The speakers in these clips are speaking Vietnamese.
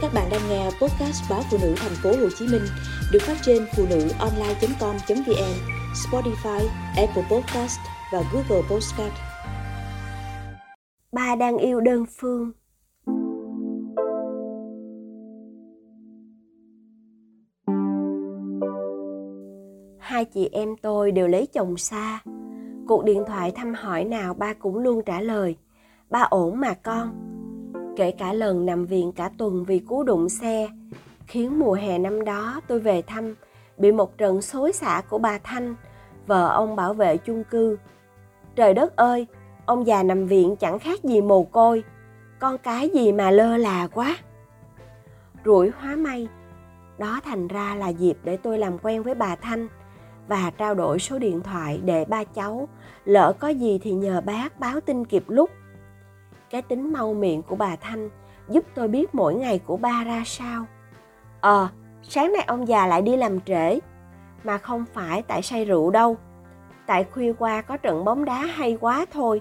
Các bạn đang nghe podcast báo phụ nữ thành phố Hồ Chí Minh được phát trên phụ nữ online.com.vn, Spotify, Apple Podcast và Google Podcast. Ba đang yêu đơn phương. Hai chị em tôi đều lấy chồng xa. Cuộc điện thoại thăm hỏi nào ba cũng luôn trả lời. Ba ổn mà con, kể cả lần nằm viện cả tuần vì cú đụng xe, khiến mùa hè năm đó tôi về thăm bị một trận xối xả của bà Thanh, vợ ông bảo vệ chung cư. Trời đất ơi, ông già nằm viện chẳng khác gì mồ côi, con cái gì mà lơ là quá. Rủi hóa may, đó thành ra là dịp để tôi làm quen với bà Thanh và trao đổi số điện thoại để ba cháu lỡ có gì thì nhờ bác báo tin kịp lúc cái tính mau miệng của bà Thanh giúp tôi biết mỗi ngày của ba ra sao. Ờ, sáng nay ông già lại đi làm trễ, mà không phải tại say rượu đâu. Tại khuya qua có trận bóng đá hay quá thôi.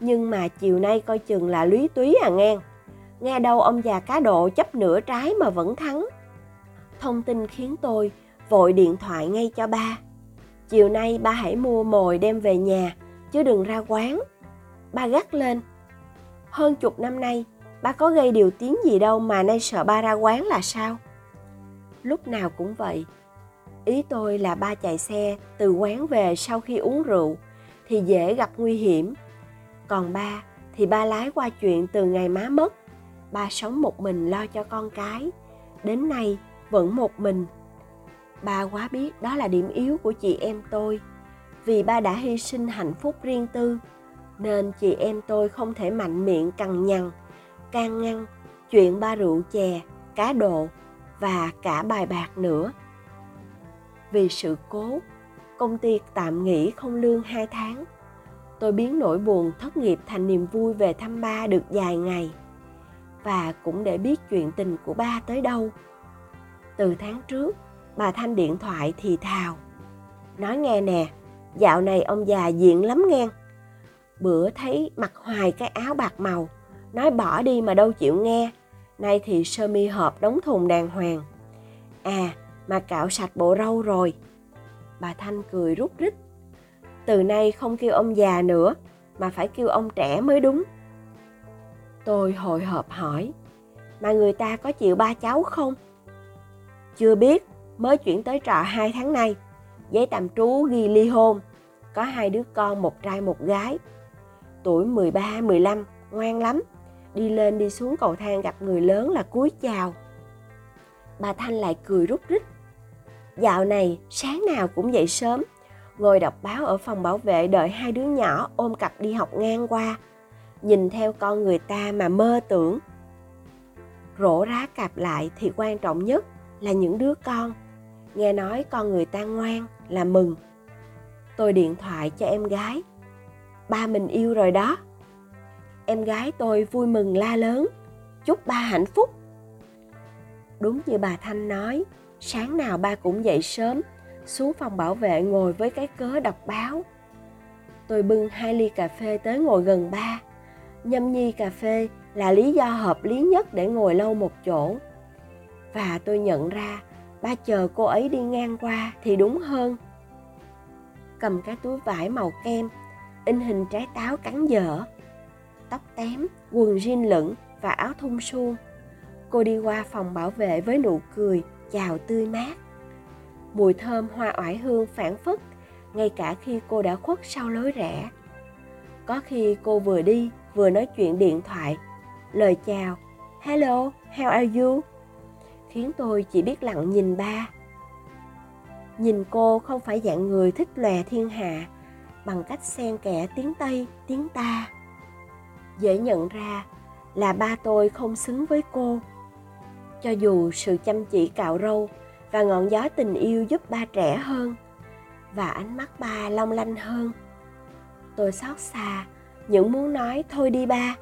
Nhưng mà chiều nay coi chừng là lý túy à nghe. Nghe đâu ông già cá độ chấp nửa trái mà vẫn thắng. Thông tin khiến tôi vội điện thoại ngay cho ba. Chiều nay ba hãy mua mồi đem về nhà, chứ đừng ra quán. Ba gắt lên, hơn chục năm nay, ba có gây điều tiếng gì đâu mà nay sợ ba ra quán là sao? Lúc nào cũng vậy. Ý tôi là ba chạy xe từ quán về sau khi uống rượu thì dễ gặp nguy hiểm. Còn ba thì ba lái qua chuyện từ ngày má mất. Ba sống một mình lo cho con cái. Đến nay vẫn một mình. Ba quá biết đó là điểm yếu của chị em tôi. Vì ba đã hy sinh hạnh phúc riêng tư nên chị em tôi không thể mạnh miệng cằn nhằn, can ngăn chuyện ba rượu chè, cá độ và cả bài bạc nữa. Vì sự cố, công ty tạm nghỉ không lương hai tháng. Tôi biến nỗi buồn thất nghiệp thành niềm vui về thăm ba được dài ngày. Và cũng để biết chuyện tình của ba tới đâu. Từ tháng trước, bà Thanh điện thoại thì thào. Nói nghe nè, dạo này ông già diện lắm nghe bữa thấy mặc hoài cái áo bạc màu, nói bỏ đi mà đâu chịu nghe. Nay thì sơ mi hộp đóng thùng đàng hoàng. À mà cạo sạch bộ râu rồi. Bà thanh cười rút rít. Từ nay không kêu ông già nữa, mà phải kêu ông trẻ mới đúng. Tôi hồi hộp hỏi, mà người ta có chịu ba cháu không? Chưa biết, mới chuyển tới trọ hai tháng nay. Giấy tạm trú ghi ly hôn. Có hai đứa con, một trai, một gái tuổi 13, 15, ngoan lắm. Đi lên đi xuống cầu thang gặp người lớn là cúi chào. Bà Thanh lại cười rút rít. Dạo này sáng nào cũng dậy sớm, ngồi đọc báo ở phòng bảo vệ đợi hai đứa nhỏ ôm cặp đi học ngang qua. Nhìn theo con người ta mà mơ tưởng. Rổ rá cặp lại thì quan trọng nhất là những đứa con. Nghe nói con người ta ngoan là mừng. Tôi điện thoại cho em gái ba mình yêu rồi đó. Em gái tôi vui mừng la lớn. Chúc ba hạnh phúc. Đúng như bà thanh nói, sáng nào ba cũng dậy sớm, xuống phòng bảo vệ ngồi với cái cớ đọc báo. Tôi bưng hai ly cà phê tới ngồi gần ba. Nhâm nhi cà phê là lý do hợp lý nhất để ngồi lâu một chỗ. Và tôi nhận ra, ba chờ cô ấy đi ngang qua thì đúng hơn. Cầm cái túi vải màu kem in hình trái táo cắn dở, tóc tém, quần jean lửng và áo thun suông cô đi qua phòng bảo vệ với nụ cười chào tươi mát. Mùi thơm hoa oải hương phản phất, ngay cả khi cô đã khuất sau lối rẽ. Có khi cô vừa đi, vừa nói chuyện điện thoại, lời chào, hello, how are you? Khiến tôi chỉ biết lặng nhìn ba. Nhìn cô không phải dạng người thích lòe thiên hạ bằng cách xen kẽ tiếng Tây, tiếng ta. Dễ nhận ra là ba tôi không xứng với cô. Cho dù sự chăm chỉ cạo râu và ngọn gió tình yêu giúp ba trẻ hơn và ánh mắt ba long lanh hơn. Tôi xót xa, những muốn nói thôi đi ba,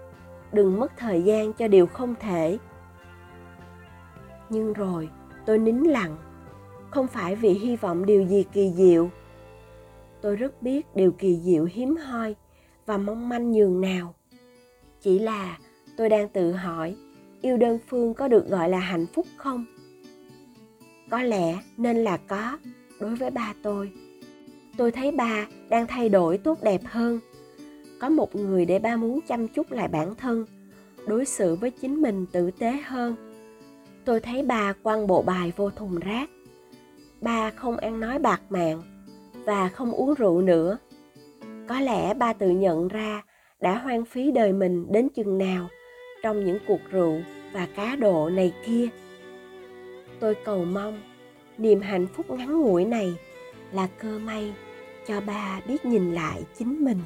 đừng mất thời gian cho điều không thể. Nhưng rồi tôi nín lặng, không phải vì hy vọng điều gì kỳ diệu tôi rất biết điều kỳ diệu hiếm hoi và mong manh nhường nào. Chỉ là tôi đang tự hỏi, yêu đơn phương có được gọi là hạnh phúc không? Có lẽ nên là có, đối với ba tôi. Tôi thấy ba đang thay đổi tốt đẹp hơn. Có một người để ba muốn chăm chút lại bản thân, đối xử với chính mình tử tế hơn. Tôi thấy ba quăng bộ bài vô thùng rác. Ba không ăn nói bạc mạng và không uống rượu nữa. Có lẽ ba tự nhận ra đã hoang phí đời mình đến chừng nào trong những cuộc rượu và cá độ này kia. Tôi cầu mong niềm hạnh phúc ngắn ngủi này là cơ may cho ba biết nhìn lại chính mình.